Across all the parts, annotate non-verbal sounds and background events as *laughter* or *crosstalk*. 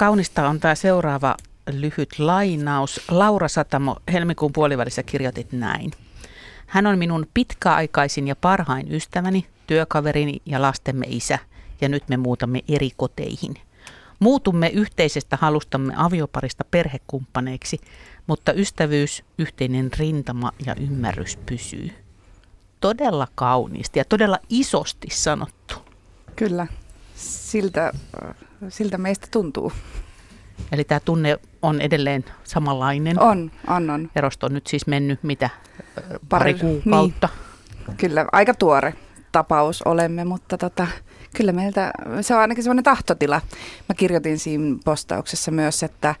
kaunista on tämä seuraava lyhyt lainaus. Laura Satamo, helmikuun puolivälissä kirjoitit näin. Hän on minun pitkäaikaisin ja parhain ystäväni, työkaverini ja lastemme isä, ja nyt me muutamme eri koteihin. Muutumme yhteisestä halustamme avioparista perhekumppaneiksi, mutta ystävyys, yhteinen rintama ja ymmärrys pysyy. Todella kauniisti ja todella isosti sanottu. Kyllä, siltä, siltä meistä tuntuu. Eli tämä tunne on edelleen samanlainen. On, on, on. Erosto on nyt siis mennyt mitä, pari, pari kuukautta? Niin. Kyllä, aika tuore tapaus olemme, mutta tota, kyllä meiltä, se on ainakin semmoinen tahtotila. Mä kirjoitin siinä postauksessa myös, että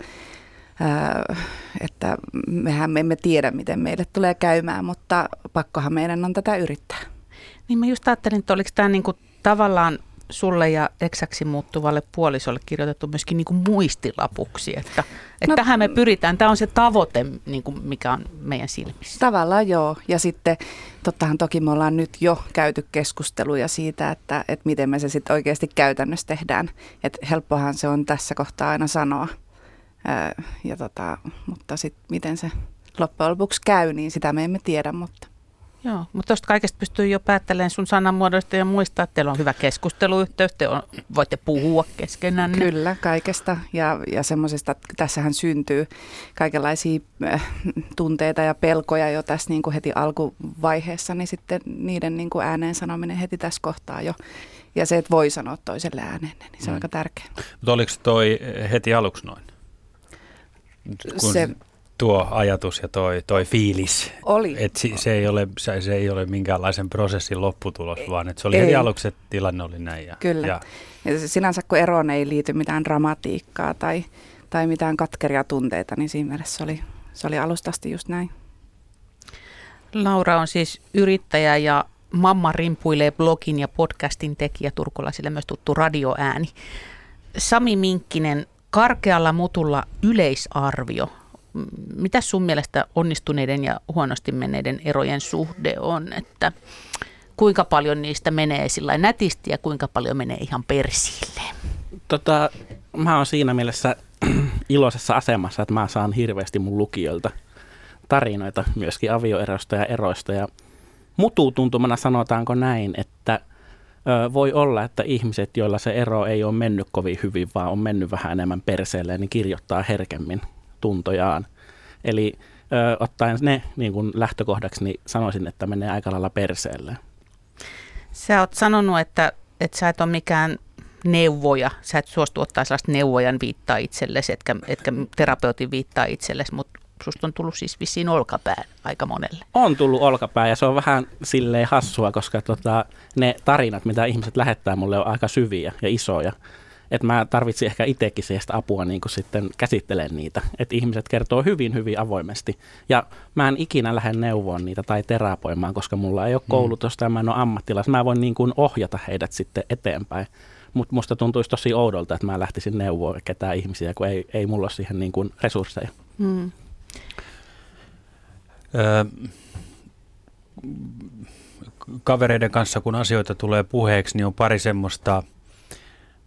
että mehän me emme tiedä, miten meille tulee käymään, mutta pakkohan meidän on tätä yrittää. Niin mä just ajattelin, että oliko tämä niinku tavallaan sulle ja eksäksi muuttuvalle puolisolle kirjoitettu myöskin niin kuin muistilapuksi, että, että no, tähän me pyritään. Tämä on se tavoite, niin kuin mikä on meidän silmissä. Tavallaan joo. Ja sitten tottahan toki me ollaan nyt jo käyty keskusteluja siitä, että, että miten me se sitten oikeasti käytännössä tehdään. Että helppohan se on tässä kohtaa aina sanoa. Ja tota, mutta sitten miten se loppujen lopuksi käy, niin sitä me emme tiedä, mutta Joo, mutta tuosta kaikesta pystyy jo päättelemään sun sanamuodoista ja muistaa, että teillä on hyvä keskusteluyhteys, te on, voitte puhua keskenään. Kyllä, kaikesta ja, ja semmoisesta, tässähän syntyy kaikenlaisia äh, tunteita ja pelkoja jo tässä niin kuin heti alkuvaiheessa, niin sitten niiden niin kuin ääneen sanominen heti tässä kohtaa jo. Ja se, että voi sanoa toiselle ääneen, niin se on mm. aika tärkeää. Mutta oliko toi heti aluksi noin? Kun... Se tuo ajatus ja toi, toi fiilis. Oli. Et se, se, ei ole, se, se ei ole minkäänlaisen prosessin lopputulos, vaan että se oli ei. heti aluksi, että tilanne oli näin. Ja, Kyllä. Ja, ja sinänsä kun eroon ei liity mitään dramatiikkaa tai, tai mitään katkeria tunteita, niin siinä mielessä se oli, se oli alustasti just näin. Laura on siis yrittäjä ja Mamma rimpuilee blogin ja podcastin tekijä, turkulaisille myös tuttu radioääni. Sami Minkkinen, karkealla mutulla yleisarvio mitä sun mielestä onnistuneiden ja huonosti menneiden erojen suhde on, että kuinka paljon niistä menee sillä nätisti ja kuinka paljon menee ihan persille? Tota, mä oon siinä mielessä *clears throat* iloisessa asemassa, että mä saan hirveästi mun lukijoilta tarinoita myöskin avioerosta ja eroista. Ja mututuntumana sanotaanko näin, että voi olla, että ihmiset, joilla se ero ei ole mennyt kovin hyvin, vaan on mennyt vähän enemmän perseelle, niin kirjoittaa herkemmin tuntojaan. Eli ö, ottaen ne niin kuin lähtökohdaksi, niin sanoisin, että menee aika lailla perseelle. Sä oot sanonut, että, että sä et ole mikään neuvoja. Sä et suostu ottaa sellaista neuvojan viittaa itsellesi, etkä, etkä terapeutin viittaa itsellesi, mutta susta on tullut siis vissiin olkapää aika monelle. On tullut olkapää ja se on vähän silleen hassua, koska tota, ne tarinat, mitä ihmiset lähettää mulle on aika syviä ja isoja että mä tarvitsin ehkä itsekin sitä apua niin kuin sitten käsittelen niitä. Että ihmiset kertoo hyvin, hyvin avoimesti. Ja mä en ikinä lähde neuvoon niitä tai terapoimaan, koska mulla ei ole mm. koulutusta ja mä en ole ammattilas. Mä voin niin kuin ohjata heidät sitten eteenpäin. Mutta musta tuntuisi tosi oudolta, että mä lähtisin neuvoa ketään ihmisiä, kun ei, ei mulla ole siihen niin kuin resursseja. Mm. Öö, kavereiden kanssa, kun asioita tulee puheeksi, niin on pari semmoista –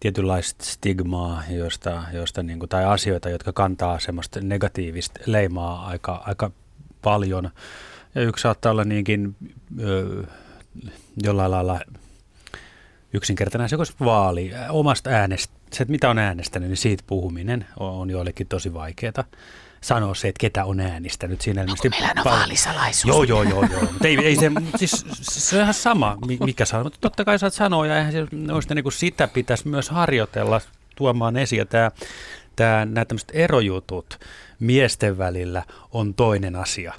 tietynlaista stigmaa, josta, josta niin kuin, tai asioita, jotka kantaa semmoista negatiivista leimaa aika, aika paljon. Ja yksi saattaa olla niinkin ö, jollain lailla yksinkertainen koska vaali, omasta äänestä, se, mitä on äänestänyt, niin siitä puhuminen on, on joillekin tosi vaikeaa sanoa se, että ketä on äänestänyt. Siinä ilmeisesti no, meillä on pal- vaalisalaisuus. Joo, joo, joo. joo. Mutta ei, ei se, siis, se on ihan sama, mikä saa. Mutta totta kai saat sanoa, ja eihän se, niin kuin sitä pitäisi myös harjoitella tuomaan esiin. Ja tämä, tämä, nämä tämmöiset erojutut miesten välillä on toinen asia.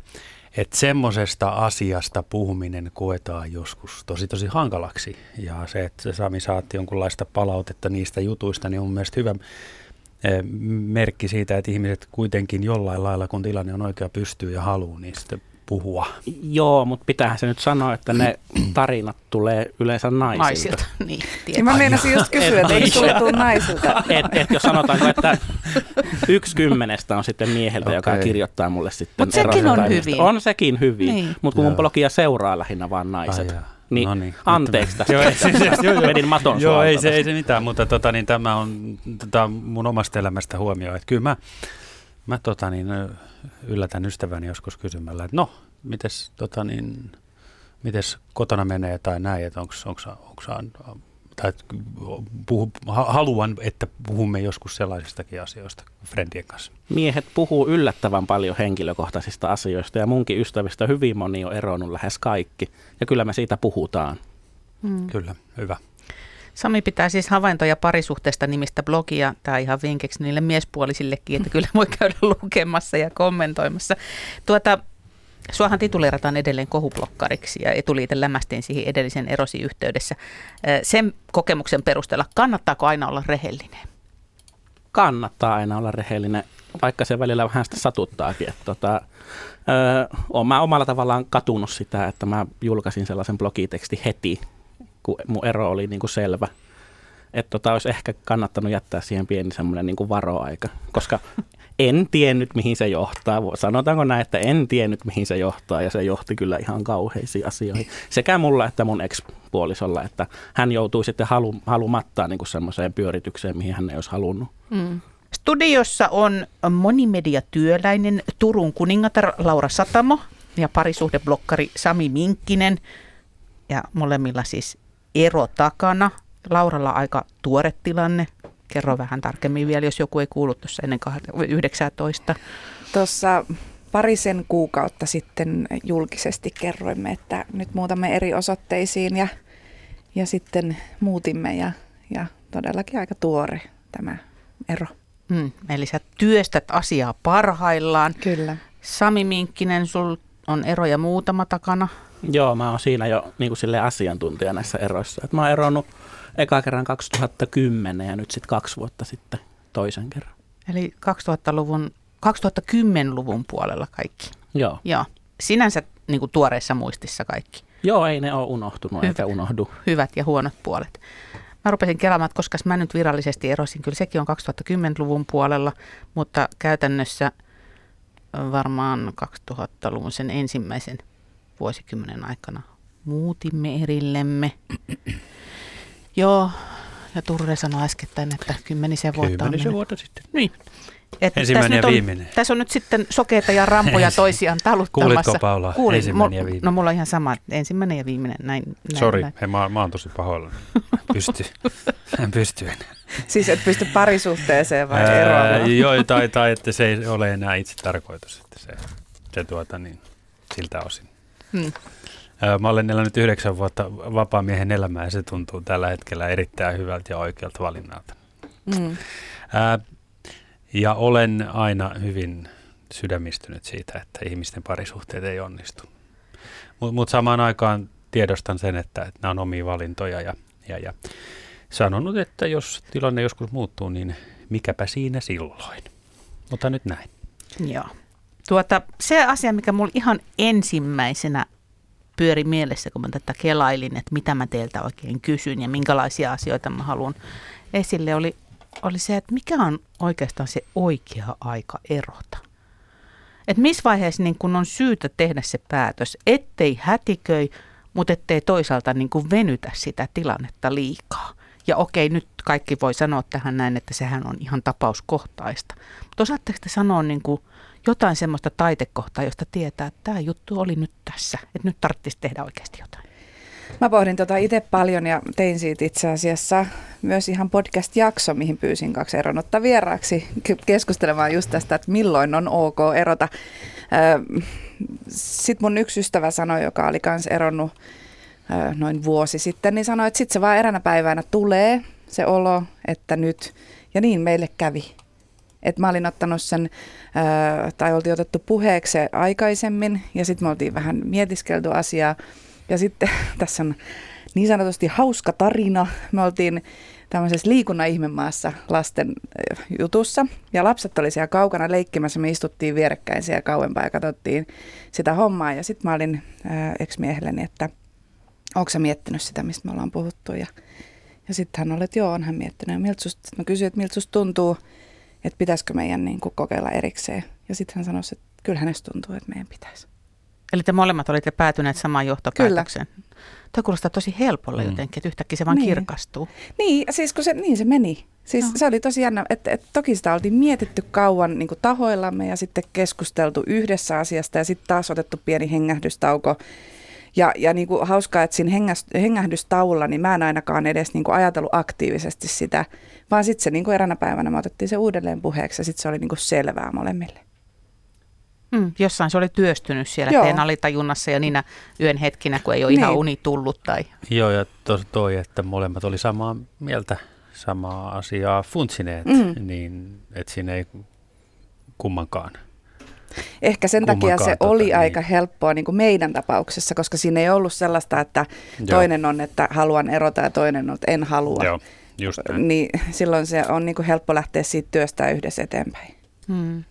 Että semmoisesta asiasta puhuminen koetaan joskus tosi tosi hankalaksi. Ja se, että Sami saatti jonkunlaista palautetta niistä jutuista, niin on mun mielestä hyvä merkki siitä, että ihmiset kuitenkin jollain lailla, kun tilanne on oikea, pystyy ja haluaa, niin sitten puhua. Joo, mutta pitäähän se nyt sanoa, että ne *clears throat* tarinat tulee yleensä naisilta. Naisilta, *laughs* niin. Ja mä meinasin just kysyä, että eikö tule naisilta? Et, et jos sanotaanko, että yksi kymmenestä on sitten mieheltä, okay. joka kirjoittaa mulle sitten Mutta sekin on hyvin. On sekin hyvin, niin. mutta kun mun blogia seuraa lähinnä vaan naiset. Ai Niin, No niin. anteeksi tästä. Joo, ei, siis, joo, joo. Vedin maton Joo, ei se, ei se mitään, mutta tota, niin, tämä on tota, mun omasta elämästä huomio. Että kyllä mä, mä tota, niin, yllätän ystäväni joskus kysymällä, että no, mites, tota, niin, mites kotona menee tai näin, että onko tai puhu, ha- haluan, että puhumme joskus sellaisistakin asioista friendien kanssa. Miehet puhuu yllättävän paljon henkilökohtaisista asioista ja munkin ystävistä hyvin moni on eronnut lähes kaikki. Ja kyllä me siitä puhutaan. Mm. Kyllä, hyvä. Sami pitää siis havaintoja parisuhteesta nimistä blogia, tämä ihan vinkiksi niille miespuolisillekin, että kyllä voi käydä lukemassa ja kommentoimassa. Tuota, Suohan tituleerataan edelleen kohublokkariksi ja etuliite lämästiin siihen edellisen erosi yhteydessä. Ö, Sen kokemuksen perusteella, kannattaako aina olla rehellinen? Kannattaa aina olla rehellinen, vaikka se välillä vähän sitä satuttaakin. Että tota, olen mä omalla tavallaan katunut sitä, että mä julkaisin sellaisen blogiteksti heti, kun mun ero oli niin kuin selvä. Että tota, olisi ehkä kannattanut jättää siihen pieni semmoinen niin varoaika, koska en tiennyt, mihin se johtaa. Sanotaanko näin, että en tiennyt, mihin se johtaa, ja se johti kyllä ihan kauheisiin asioihin. Sekä mulla että mun ex-puolisolla, että hän joutui sitten halu, halumattaan niin semmoiseen pyöritykseen, mihin hän ei olisi halunnut. Mm. Studiossa on monimediatyöläinen Turun kuningatar Laura Satamo ja parisuhdeblokkari Sami Minkkinen. Ja molemmilla siis ero takana. Lauralla aika tuore tilanne. Kerro vähän tarkemmin vielä, jos joku ei kuullut tuossa ennen 19. Tuossa parisen kuukautta sitten julkisesti kerroimme, että nyt muutamme eri osoitteisiin ja, ja sitten muutimme ja, ja todellakin aika tuore tämä ero. Mm, eli sä työstät asiaa parhaillaan. Kyllä. Sami Minkkinen, sul on eroja muutama takana. Joo, mä oon siinä jo niin kuin sille asiantuntija näissä eroissa. Et mä oon eronnut eka kerran 2010 ja nyt sitten kaksi vuotta sitten toisen kerran. Eli 2000-luvun, 2010-luvun puolella kaikki. Joo. Joo. Sinänsä niin kuin tuoreissa muistissa kaikki. Joo, ei ne ole unohtunut Hyvä. eikä unohdu. Hyvät ja huonot puolet. Mä rupesin kelaamaan, että koska mä nyt virallisesti erosin, kyllä sekin on 2010-luvun puolella, mutta käytännössä varmaan 2000-luvun sen ensimmäisen vuosikymmenen aikana muutimme erillemme. Joo, ja Turre sanoi äskettäin, että kymmenisen vuotta on Kymmenisen mennyt. vuotta sitten. Niin. Että Ensimmäinen tässä ja nyt on, viimeinen. Tässä on nyt sitten sokeita ja rampoja toisiaan taluttamassa. Kuulitko Paula? Kuulin. Ensimmäinen ja viimeinen. No mulla on ihan sama, ensimmäinen ja viimeinen. Näin, näin, Sori, näin. hei, mä, mä oon tosi pahoillani. Pysty. En pysty enää. Siis et pysty parisuhteeseen vai eroamaan? Joo, tai, tai että se ei ole enää itse tarkoitus, että se, se tuota niin, siltä osin. Hmm. Mä olen elänyt yhdeksän vuotta vapaamiehen elämää ja se tuntuu tällä hetkellä erittäin hyvältä ja oikealta valinnalta. Mm. Ää, ja olen aina hyvin sydämistynyt siitä, että ihmisten parisuhteet ei onnistu. Mutta mut samaan aikaan tiedostan sen, että, että nämä on omia valintoja ja, ja, ja sanonut, että jos tilanne joskus muuttuu, niin mikäpä siinä silloin. Mutta nyt näin. Joo. Tuota, se asia, mikä mulla ihan ensimmäisenä pyöri mielessä, kun mä tätä kelailin, että mitä mä teiltä oikein kysyn ja minkälaisia asioita mä haluan esille, oli, oli se, että mikä on oikeastaan se oikea aika erota. Että missä vaiheessa niin kun on syytä tehdä se päätös, ettei hätiköi, mutta ettei toisaalta niin kuin venytä sitä tilannetta liikaa. Ja okei, nyt kaikki voi sanoa tähän näin, että sehän on ihan tapauskohtaista. Mutta osaatteko te sanoa niin kuin jotain semmoista taitekohtaa, josta tietää, että tämä juttu oli nyt tässä, että nyt tarvitsisi tehdä oikeasti jotain? Mä pohdin tota itse paljon ja tein siitä itse asiassa myös ihan podcast-jakso, mihin pyysin kaksi eronnutta vieraaksi ke- keskustelemaan just tästä, että milloin on ok erota. Sitten mun yksi ystävä sanoi, joka oli kans eronnut noin vuosi sitten, niin sanoi, että sitten se vaan eränä päivänä tulee se olo, että nyt, ja niin meille kävi. Et mä olin ottanut sen, tai oltiin otettu puheeksi se aikaisemmin, ja sitten me oltiin vähän mietiskelty asiaa, ja sitten *laughs* tässä on niin sanotusti hauska tarina. Me oltiin tämmöisessä liikunnan ihmemaassa lasten jutussa. Ja lapset oli siellä kaukana leikkimässä. Me istuttiin vierekkäin siellä kauempaa ja katsottiin sitä hommaa. Ja sitten mä olin ex-miehelleni, että onko sä miettinyt sitä, mistä me ollaan puhuttu. Ja, ja sitten hän oli, että joo, on hän miettinyt. Ja miltä susta, mä kysyin, että miltä susta tuntuu, että pitäisikö meidän niin kuin, kokeilla erikseen. Ja sitten hän sanoi, että kyllä hänestä tuntuu, että meidän pitäisi. Eli te molemmat olitte päätyneet samaan johtopäätökseen. Kyllä. Tuo kuulostaa tosi helpolle mm. jotenkin, että yhtäkkiä se vaan niin. kirkastuu. Niin, siis kun se, niin se meni. Siis no. se oli tosi jännä, että, että toki sitä oltiin mietitty kauan niin kuin tahoillamme ja sitten keskusteltu yhdessä asiasta ja sitten taas otettu pieni hengähdystauko. Ja, ja niin kuin hauskaa, että siinä hengähdystaulla niin mä en ainakaan edes niin kuin ajatellut aktiivisesti sitä, vaan sitten se niin kuin eräänä päivänä me otettiin se uudelleen puheeksi ja sitten se oli niin kuin selvää molemmille. Mm, jossain se oli työstynyt siellä Joo. teidän alitajunnassa ja niinä yön hetkinä, kun ei ole niin. ihan uni tullut. Tai... Joo, ja tos, toi, että molemmat oli samaa mieltä, samaa asiaa funtsineet, mm. niin että siinä ei kummankaan. Ehkä sen takia se oli niin. aika helppoa niin kuin meidän tapauksessa, koska siinä ei ollut sellaista, että Joo. toinen on, että haluan erota ja toinen on, että en halua. Joo, just näin. Niin silloin se on niin kuin helppo lähteä siitä työstä yhdessä eteenpäin. Hmm.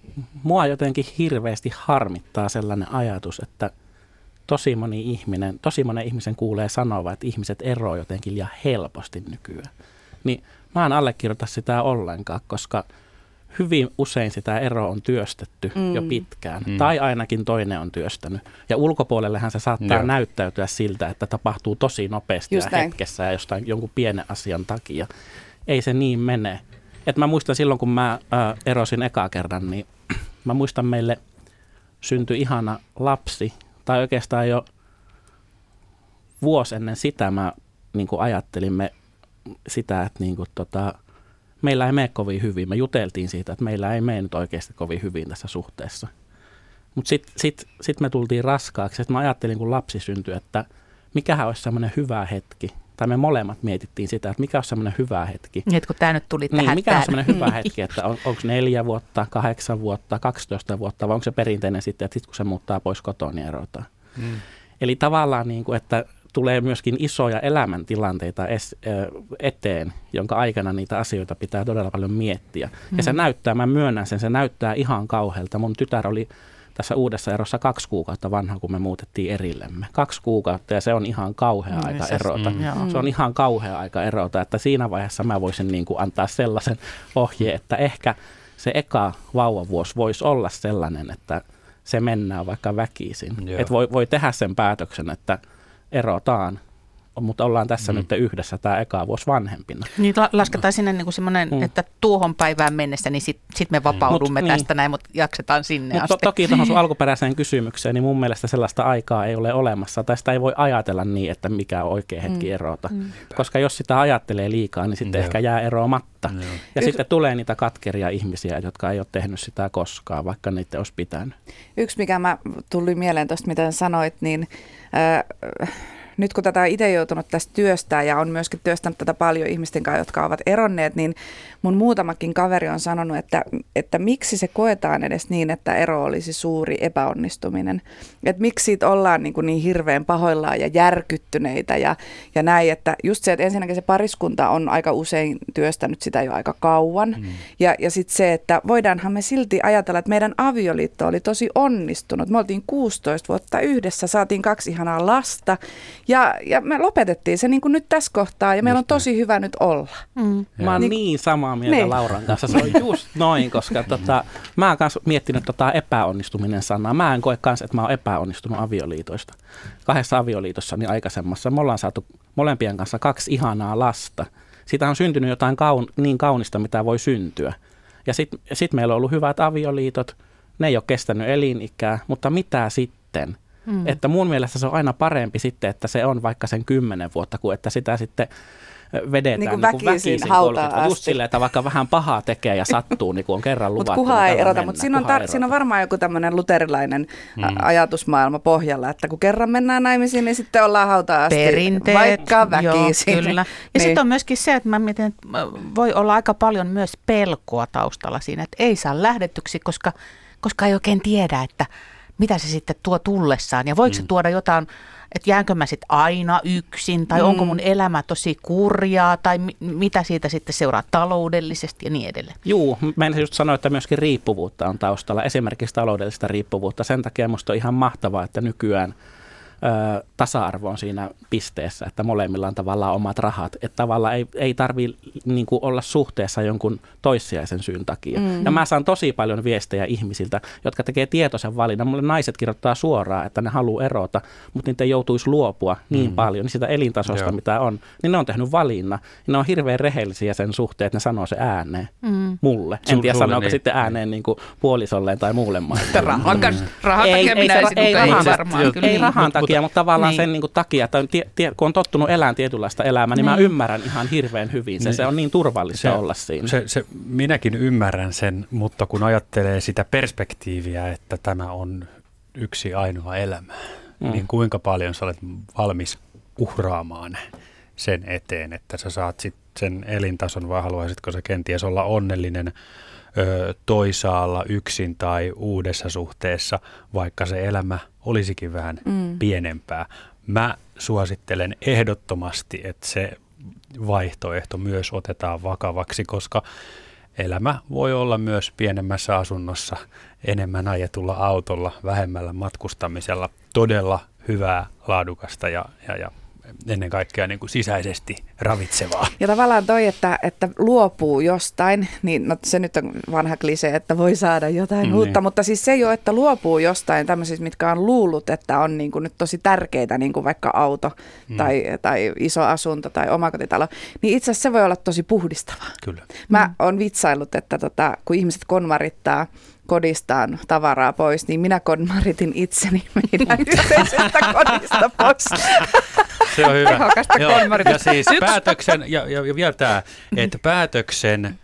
Mua jotenkin hirveästi harmittaa sellainen ajatus, että tosi moni ihminen, tosi monen ihmisen kuulee sanoa, että ihmiset eroavat jotenkin liian helposti nykyään. Niin mä en allekirjoita sitä ollenkaan, koska hyvin usein sitä eroa on työstetty mm. jo pitkään, mm. tai ainakin toinen on työstänyt. Ja ulkopuolellehan se saattaa Joo. näyttäytyä siltä, että tapahtuu tosi nopeasti Just ja näin. hetkessä ja jostain jonkun pienen asian takia. Ei se niin mene. Et mä muistan silloin, kun mä ää, erosin ekaa kerran, niin *clears throat* mä muistan meille syntyi ihana lapsi, tai oikeastaan jo vuosi ennen sitä mä niin ajattelimme sitä, että niin kuin, tota, meillä ei mene kovin hyvin. Me juteltiin siitä, että meillä ei mene nyt oikeasti kovin hyvin tässä suhteessa. Mutta sitten sit, sit me tultiin raskaaksi, että mä ajattelin, kun lapsi syntyi, että mikähän olisi semmoinen hyvä hetki, tai me molemmat mietittiin sitä, että mikä on semmoinen hyvä hetki. Niin, kun tämä nyt tuli niin, tähän. mikä on semmoinen hyvä *laughs* hetki, että on, onko neljä vuotta, kahdeksan vuotta, 12 vuotta, vai onko se perinteinen sitten, että sitten kun se muuttaa pois kotoa, niin erotaan. Mm. Eli tavallaan, niin kuin, että tulee myöskin isoja elämäntilanteita es, eteen, jonka aikana niitä asioita pitää todella paljon miettiä. Mm. Ja se mm. näyttää, mä myönnän sen, se näyttää ihan kauhealta. Mun tytär oli tässä uudessa erossa kaksi kuukautta vanha, kun me muutettiin erillemme. Kaksi kuukautta ja se on ihan kauhea mm, aika erota. Mm. Se on ihan kauhea aika erota, että siinä vaiheessa mä voisin niin kuin antaa sellaisen ohjeen, että ehkä se eka vauvavuosi voisi olla sellainen, että se mennään vaikka väkisin. Että voi, voi tehdä sen päätöksen, että erotaan mutta ollaan tässä mm. nyt yhdessä tämä eka vuosi vanhempina. Niin la- lasketaan sinne niin kuin semmoinen, mm. että tuohon päivään mennessä, niin sitten sit me vapaudumme Mut, tästä niin. näin, mutta jaksetaan sinne Mut asti. To- toki tuohon sun *laughs* alkuperäiseen kysymykseen, niin mun mielestä sellaista aikaa ei ole olemassa, tai sitä ei voi ajatella niin, että mikä on oikea hetki mm. erota. Mm. Koska jos sitä ajattelee liikaa, niin sitten Joo. ehkä jää eroamatta. Joo. Ja Yks... sitten tulee niitä katkeria ihmisiä, jotka ei ole tehnyt sitä koskaan, vaikka niitä olisi pitänyt. Yksi, mikä mä tuli mieleen tuosta, mitä sanoit, niin... Äh, nyt kun tätä itse joutunut tästä työstä ja on myöskin työstänyt tätä paljon ihmisten kanssa, jotka ovat eronneet, niin mun muutamakin kaveri on sanonut, että, että miksi se koetaan edes niin, että ero olisi suuri epäonnistuminen. Että miksi siitä ollaan niin, kuin niin hirveän pahoillaan ja järkyttyneitä ja, ja näin, että just se, että ensinnäkin se pariskunta on aika usein työstänyt sitä jo aika kauan. Mm. Ja, ja sitten se, että voidaanhan me silti ajatella, että meidän avioliitto oli tosi onnistunut. Me oltiin 16 vuotta yhdessä, saatiin kaksi ihanaa lasta ja, ja me lopetettiin se niin kuin nyt tässä kohtaa ja meillä on tosi hyvä nyt olla. Mm. Mä oon niin, niin samaa mieltä niin. Lauran kanssa. Se on just noin, koska tota, mä oon myös miettinyt tota epäonnistuminen sanaa. Mä en koe kanssa, että mä oon epäonnistunut avioliitoista. Kahdessa avioliitossa niin aikaisemmassa me ollaan saatu molempien kanssa kaksi ihanaa lasta. Siitä on syntynyt jotain kaun, niin kaunista, mitä voi syntyä. Ja sitten sit meillä on ollut hyvät avioliitot. Ne ei ole kestänyt elinikää, mutta mitä sitten? Mm. Että mun mielestä se on aina parempi sitten, että se on vaikka sen kymmenen vuotta, kuin että sitä sitten vedetään niin kuin väkisin, niin väkisin hautaan Just silleen, että vaikka vähän pahaa tekee ja sattuu, niin kuin on kerran luvattu. Mutta kuha ei erota, mutta siinä on, tar- siinä on varmaan joku tämmöinen luterilainen mm. ajatusmaailma pohjalla, että kun kerran mennään naimisiin, niin sitten ollaan hautaan asti, Perinteet, vaikka väkisin. Joo, kyllä. Ja niin. sitten on myöskin se, että mä mietin, että voi olla aika paljon myös pelkoa taustalla siinä, että ei saa lähdetyksi, koska, koska ei oikein tiedä, että mitä se sitten tuo tullessaan ja voiko mm. se tuoda jotain, että jäänkö mä sitten aina yksin tai mm. onko mun elämä tosi kurjaa tai mi- mitä siitä sitten seuraa taloudellisesti ja niin edelleen. Juu, mä en just sanoa, että myöskin riippuvuutta on taustalla, esimerkiksi taloudellista riippuvuutta. Sen takia musta on ihan mahtavaa, että nykyään ö, tasa-arvo on siinä pisteessä, että molemmilla on tavallaan omat rahat. Että tavallaan ei, ei tarvitse niin olla suhteessa jonkun toissijaisen syyn takia. Mm. Ja mä saan tosi paljon viestejä ihmisiltä, jotka tekee tietoisen valinnan. Mulle naiset kirjoittaa suoraan, että ne haluaa erota, mutta niitä joutuisi luopua niin mm. paljon niin sitä elintasosta, Joo. mitä on. Niin ne on tehnyt valinnan. Ja ne on hirveän rehellisiä sen suhteen, että ne sanoo se ääneen mm. mulle. En tiedä, sanooko niin. sitten ääneen niin kuin puolisolleen tai muulle maailmalle. Rahan, rahan takia ei, minä ei, ei, rahan, varmaan, ei, ei rahan takia, mutta tavallaan niin. sen niin kuin takia, että tie, tie, kun on tottunut elämään tietynlaista elämää, niin, niin mä ymmärrän ihan hirveän hyvin se. Niin. Se on niin turvallista se, olla siinä. Se, se, minäkin ymmärrän sen, mutta kun ajattelee sitä perspektiiviä, että tämä on yksi ainoa elämä, mm. niin kuinka paljon sä olet valmis uhraamaan sen eteen, että sä saat sit sen elintason vai haluaisitko sä kenties olla onnellinen ö, toisaalla yksin tai uudessa suhteessa, vaikka se elämä olisikin vähän mm. pienempää. Mä suosittelen ehdottomasti, että se vaihtoehto myös otetaan vakavaksi, koska elämä voi olla myös pienemmässä asunnossa, enemmän ajetulla autolla, vähemmällä matkustamisella todella hyvää, laadukasta ja, ja, ja ennen kaikkea niin kuin sisäisesti ravitsevaa. Ja tavallaan toi, että, että luopuu jostain, niin no, se nyt on vanha klise, että voi saada jotain mm, uutta, niin. mutta siis se jo, että luopuu jostain tämmöisistä, mitkä on luullut, että on niin kuin nyt tosi tärkeitä, niin kuin vaikka auto mm. tai, tai iso asunto tai omakotitalo, niin itse asiassa se voi olla tosi puhdistavaa. Kyllä. Mä mm. oon vitsaillut, että tota, kun ihmiset konmarittaa kodistaan tavaraa pois, niin minä konmaritin itseni meidän yhteisestä kodista pois. Se on hyvä. Tehokasta Joo, ja siis päätöksen, ja, ja, ja vielä tämä, että päätöksen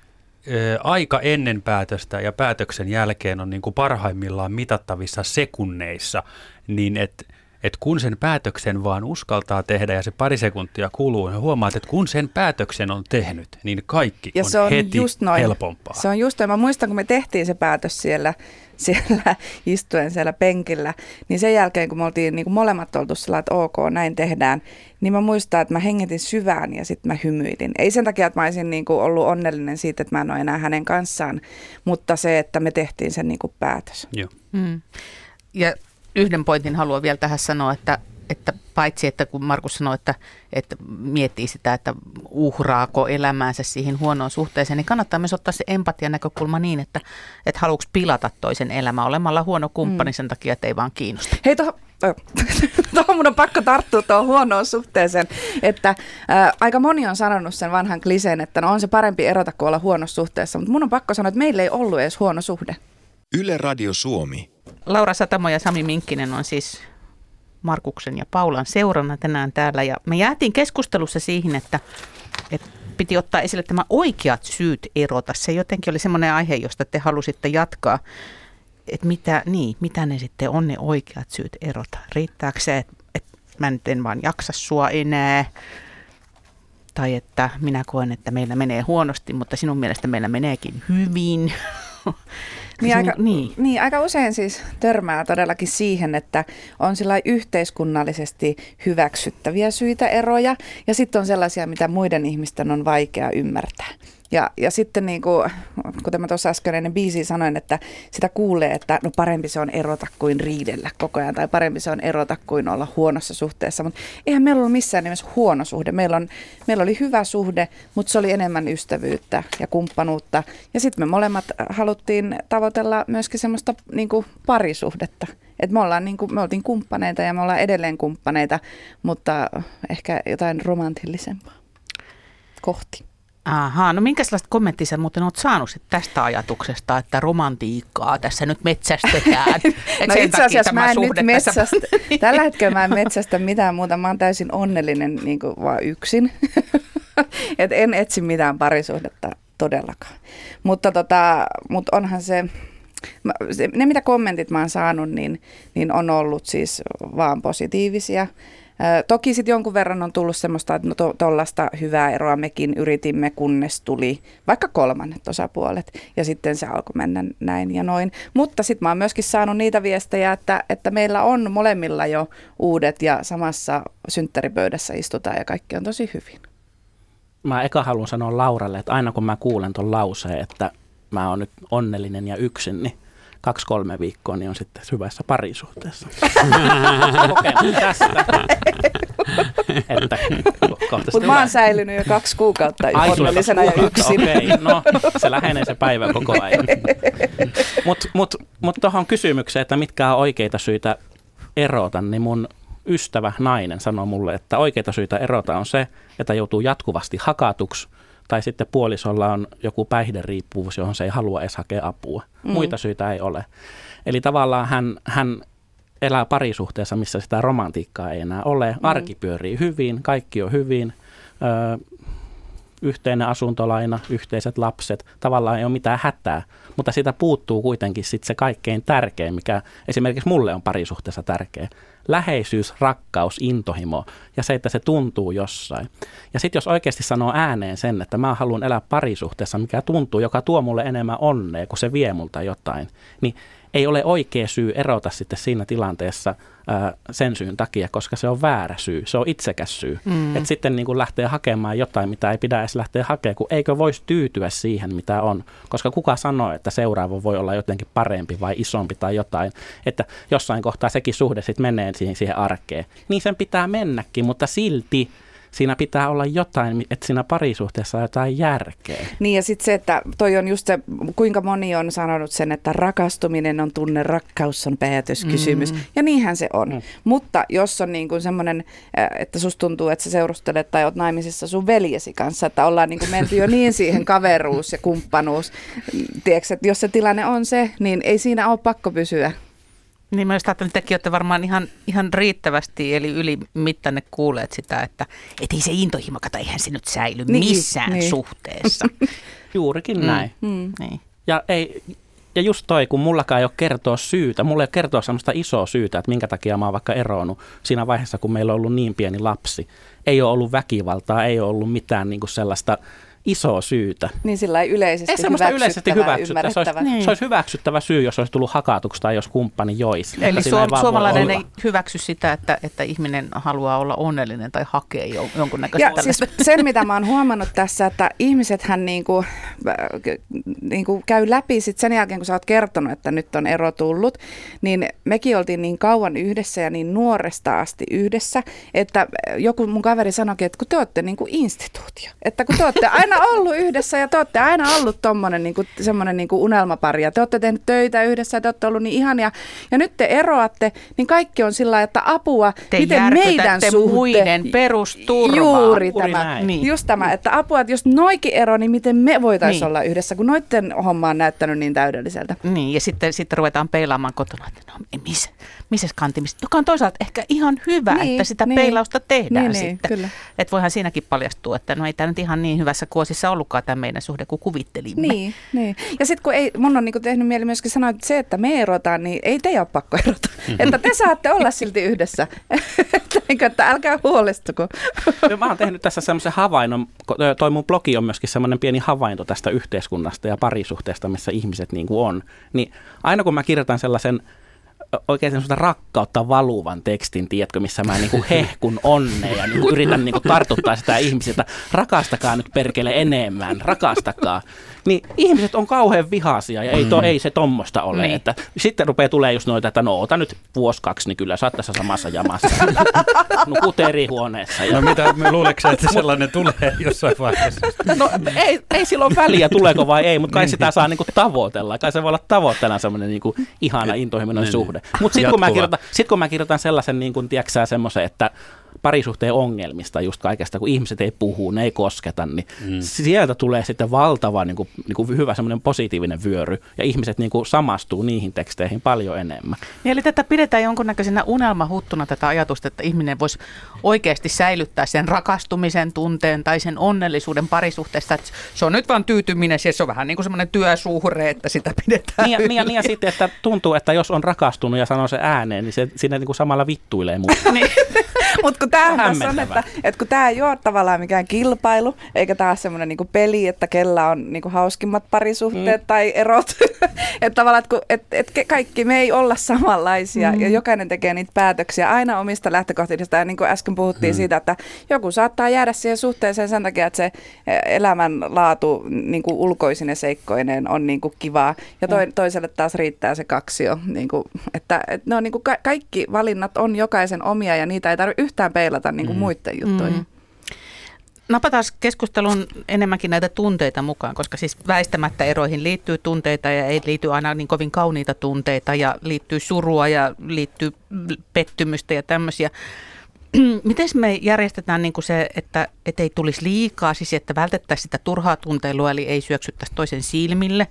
aika ennen päätöstä ja päätöksen jälkeen on niin kuin parhaimmillaan mitattavissa sekunneissa, niin että että kun sen päätöksen vaan uskaltaa tehdä ja se pari sekuntia kuluu, niin huomaat, että kun sen päätöksen on tehnyt, niin kaikki ja on, se on heti just noin. helpompaa. Se on just noin. Mä muistan, kun me tehtiin se päätös siellä, *laughs* siellä istuen siellä penkillä, niin sen jälkeen, kun me oltiin niin kuin molemmat oltu sillä, että ok, näin tehdään, niin mä muistan, että mä hengitin syvään ja sitten mä hymyilin. Ei sen takia, että mä olisin niin kuin ollut onnellinen siitä, että mä en ole enää hänen kanssaan, mutta se, että me tehtiin sen niin kuin päätös. Joo. Mm. Ja yhden pointin haluan vielä tähän sanoa, että, että paitsi että kun Markus sanoi, että, että miettii sitä, että uhraako elämäänsä siihen huonoon suhteeseen, niin kannattaa myös ottaa se empatian näkökulma niin, että, että haluatko pilata toisen elämää olemalla huono kumppani mm. sen takia, että ei vaan kiinnosta. Hei, tuohon *laughs* tuohon mun on pakko tarttua tuohon huonoon suhteeseen, että ää, aika moni on sanonut sen vanhan kliseen, että no on se parempi erota kuin olla huonossa suhteessa, mutta mun on pakko sanoa, että meillä ei ollut edes huono suhde. Yle Radio Suomi. Laura Satamo ja Sami Minkkinen on siis Markuksen ja Paulan seurana tänään täällä. Ja me jäätiin keskustelussa siihen, että, että piti ottaa esille tämä oikeat syyt erota. Se jotenkin oli semmoinen aihe, josta te halusitte jatkaa. Että mitä, niin, mitä ne sitten on ne oikeat syyt erota? Riittääkö se, että, että mä nyt en vaan jaksa sua enää? Tai että minä koen, että meillä menee huonosti, mutta sinun mielestä meillä meneekin hyvin. Niin aika, niin. niin, aika usein siis törmää todellakin siihen, että on sillä yhteiskunnallisesti hyväksyttäviä syitä eroja ja sitten on sellaisia, mitä muiden ihmisten on vaikea ymmärtää. Ja, ja sitten niin kuin, kuten mä tuossa äsken ennen biisiä sanoin, että sitä kuulee, että no parempi se on erota kuin riidellä koko ajan tai parempi se on erota kuin olla huonossa suhteessa. Mutta eihän meillä ollut missään nimessä huono suhde. Meillä, on, meillä oli hyvä suhde, mutta se oli enemmän ystävyyttä ja kumppanuutta. Ja sitten me molemmat haluttiin tavoitella myöskin semmoista niin kuin parisuhdetta. Et me, ollaan, niin kuin, me oltiin kumppaneita ja me ollaan edelleen kumppaneita, mutta ehkä jotain romantillisempaa kohti. Aha, no minkälaista kommenttia sä muuten oot saanut tästä ajatuksesta, että romantiikkaa tässä nyt metsästetään? *laughs* no itse asiassa mä en nyt metsästä, *laughs* tällä hetkellä mä en metsästä mitään muuta, mä oon täysin onnellinen niin kuin vaan yksin. *laughs* Et en etsi mitään parisuhdetta todellakaan. Mutta, tota, mutta onhan se, ne mitä kommentit mä oon saanut, niin, niin on ollut siis vaan positiivisia. Toki sitten jonkun verran on tullut semmoista, että no tuollaista to, hyvää eroa mekin yritimme, kunnes tuli vaikka kolmannet osapuolet. Ja sitten se alkoi mennä näin ja noin. Mutta sitten mä oon myöskin saanut niitä viestejä, että, että meillä on molemmilla jo uudet ja samassa synttäripöydässä istutaan ja kaikki on tosi hyvin. Mä eka haluan sanoa Lauralle, että aina kun mä kuulen tuon lauseen, että mä oon nyt onnellinen ja yksin, niin kaksi-kolme viikkoa, niin on sitten hyvässä parisuhteessa. *laughs* Kokemus tästä. *laughs* että Mutta mä oon säilynyt jo kaksi kuukautta onnellisena ja yksin. Okei, okay, no se lähenee se päivä koko ajan. Mutta *laughs* mut, mut tuohon kysymykseen, että mitkä on oikeita syitä erota, niin mun ystävä nainen sanoi mulle, että oikeita syitä erota on se, että joutuu jatkuvasti hakatuksi tai sitten puolisolla on joku päihderiippuvuus, johon se ei halua edes hakea apua. Mm. Muita syitä ei ole. Eli tavallaan hän, hän elää parisuhteessa, missä sitä romantiikkaa ei enää ole. Mm. Arki pyörii hyvin, kaikki on hyvin. Öö, yhteinen asuntolaina, yhteiset lapset, tavallaan ei ole mitään hätää, mutta siitä puuttuu kuitenkin sit se kaikkein tärkein, mikä esimerkiksi mulle on parisuhteessa tärkeä. Läheisyys, rakkaus, intohimo ja se, että se tuntuu jossain. Ja sitten jos oikeasti sanoo ääneen sen, että mä haluan elää parisuhteessa, mikä tuntuu, joka tuo mulle enemmän onnea, kun se vie multa jotain, niin ei ole oikea syy erota sitten siinä tilanteessa ää, sen syyn takia, koska se on väärä syy, se on itsekäs syy. Mm. Että sitten niin kuin lähtee hakemaan jotain, mitä ei pidä edes lähteä hakemaan, kun eikö voisi tyytyä siihen, mitä on. Koska kuka sanoo, että seuraava voi olla jotenkin parempi vai isompi tai jotain, että jossain kohtaa sekin suhde sitten menee siihen, siihen arkeen. Niin sen pitää mennäkin, mutta silti siinä pitää olla jotain, että siinä parisuhteessa on jotain järkeä. Niin ja sitten se, että toi on just se, kuinka moni on sanonut sen, että rakastuminen on tunne, rakkaus on päätöskysymys. Mm. Ja niinhän se on. Mm. Mutta jos on niin kuin semmoinen, että susta tuntuu, että sä seurustelet tai oot naimisissa sun veljesi kanssa, että ollaan niin kuin menty jo niin siihen kaveruus ja kumppanuus. Tiedätkö, että jos se tilanne on se, niin ei siinä ole pakko pysyä niin mä ajattelin, että tekin olette varmaan ihan, ihan riittävästi, eli ylimittanne kuuleet sitä, että et ei se intohimo, kato, eihän se nyt säily niin, missään niin. suhteessa. *laughs* Juurikin mm, näin. Mm. Niin. Ja, ei, ja just toi, kun mullakaan ei ole kertoa syytä, mulla ei ole kertoa sellaista isoa syytä, että minkä takia mä oon vaikka eroonut siinä vaiheessa, kun meillä on ollut niin pieni lapsi. Ei ole ollut väkivaltaa, ei ole ollut mitään niin kuin sellaista isoa syytä. Niin sillä ei yleisesti, ei hyväksyttävä, yleisesti hyväksyttävä. Se olisi, niin. se olisi hyväksyttävä syy, jos olisi tullut hakatuksi tai jos kumppani joisi. Eli suom- suomalainen ei hyväksy sitä, että, että ihminen haluaa olla onnellinen tai hakee jo, jonkunnäköistä ja siis sen, mitä mä oon huomannut tässä, että ihmisethän niinku, niinku käy läpi sit sen jälkeen, kun sä oot kertonut, että nyt on ero tullut, niin mekin oltiin niin kauan yhdessä ja niin nuoresta asti yhdessä, että joku mun kaveri sanoikin, että kun te olette niinku instituutio, että kun te olette aina ollut yhdessä ja te olette aina ollut tommonen niinku, semmoinen niinku unelmapari ja te olette tehnyt töitä yhdessä ja te olette ollut niin ihania. Ja nyt te eroatte, niin kaikki on sillä että apua, te miten meidän suhte... muiden perusturvaa. Juuri tämä. Niin. Just tämä, että apua, että jos noikin ero, niin miten me voitaisiin niin. olla yhdessä, kun noitten homma on näyttänyt niin täydelliseltä. Niin, ja sitten, sitten ruvetaan peilaamaan kotona, että no missä, missä kantimissa, joka on toisaalta ehkä ihan hyvä, niin, että sitä niin. peilausta tehdään niin, niin sitten. Niin, että voihan siinäkin paljastua, että no ei tämä nyt ihan niin hyvässä kuosissa ollutkaan tämä meidän suhde, kuin kuvittelimme. Niin, niin. ja sitten kun ei, mun on niinku tehnyt mieli myöskin sanoa, että se, että me erotaan, niin ei te ole pakko erota. Mm-hmm. Että te saatte olla silti yhdessä. että, että älkää huolestuko. Mä oon tehnyt tässä semmoisen havainnon, toi mun blogi on myöskin semmoinen pieni havainto tästä yhteiskunnasta ja parisuhteesta, missä ihmiset niin kuin on. Niin aina kun mä kirjoitan sellaisen oikein semmoista rakkautta valuvan tekstin, tiedätkö, missä mä niinku hehkun onnea ja niinku yritän niinku tartuttaa sitä ihmisiltä, rakastakaa nyt perkele enemmän, rakastakaa niin ihmiset on kauhean vihaisia ja ei, to, mm. ei se tommosta ole. Niin. Että sitten rupeaa tulee just noita, että no ota nyt vuosi kaksi, niin kyllä sä oot tässä samassa jamassa. Nukut eri huoneessa. Ja... No mitä, luuleeko että sellainen tulee jossain vaiheessa? No ei, ei silloin väliä, tuleeko vai ei, mutta kai sitä saa niinku tavoitella. Kai se voi olla tavoitteena semmoinen niinku ihana intohimoinen niin. Suhde. Mutta sitten kun, mä kirjoitan, sit, kun mä kirjoitan sellaisen, niin kuin, tiedätkö semmoisen, että parisuhteen ongelmista, just kaikesta, kun ihmiset ei puhu, ne ei kosketa, niin mm. sieltä tulee sitten valtava niin kuin, niin kuin hyvä semmoinen positiivinen vyöry, ja ihmiset niin kuin samastuu niihin teksteihin paljon enemmän. Niin, eli tätä pidetään jonkunnäköisenä unelmahuttuna tätä ajatusta, että ihminen voisi oikeasti säilyttää sen rakastumisen tunteen tai sen onnellisuuden parisuhteesta, että se on nyt vain tyytyminen, se on vähän niin kuin semmoinen työsuhre, että sitä pidetään niin, niin, ja, niin ja sitten, että tuntuu, että jos on rakastunut ja sanoo se ääneen, niin se siinä niin kuin samalla vittuilee *laughs* muuta. niin. Mutta Mutta kun tämähän tässä on, että, että kun tämä ei ole tavallaan mikään kilpailu, eikä taas semmoinen niinku peli, että kellä on niinku hauskimmat parisuhteet mm. tai erot. *laughs* että tavallaan, että, että ke- kaikki me ei olla samanlaisia mm. ja jokainen tekee niitä päätöksiä aina omista lähtökohdista. Ja niin kuin äsken puhuttiin mm. siitä, että joku saattaa jäädä siihen suhteeseen sen takia, että se eh, elämänlaatu niin kuin ulkoisine seikkoineen on niin kuin kivaa. Ja toi, toiselle taas riittää se kaksio. Niin kuin, että, että ne on niin kuin ka- kaikki valinnat on jokaisen omia ja niitä ei tarvitse yhtään peilata niin kuin mm. muiden juttuihin. Mm. Napataan keskustelun enemmänkin näitä tunteita mukaan, koska siis väistämättä eroihin liittyy tunteita ja ei liity aina niin kovin kauniita tunteita ja liittyy surua ja liittyy pettymystä ja tämmöisiä. *clears throat* Miten me järjestetään niin kuin se, että, että ei tulisi liikaa, siis että vältettäisiin sitä turhaa tunteilua, eli ei syöksyttäisi toisen silmille,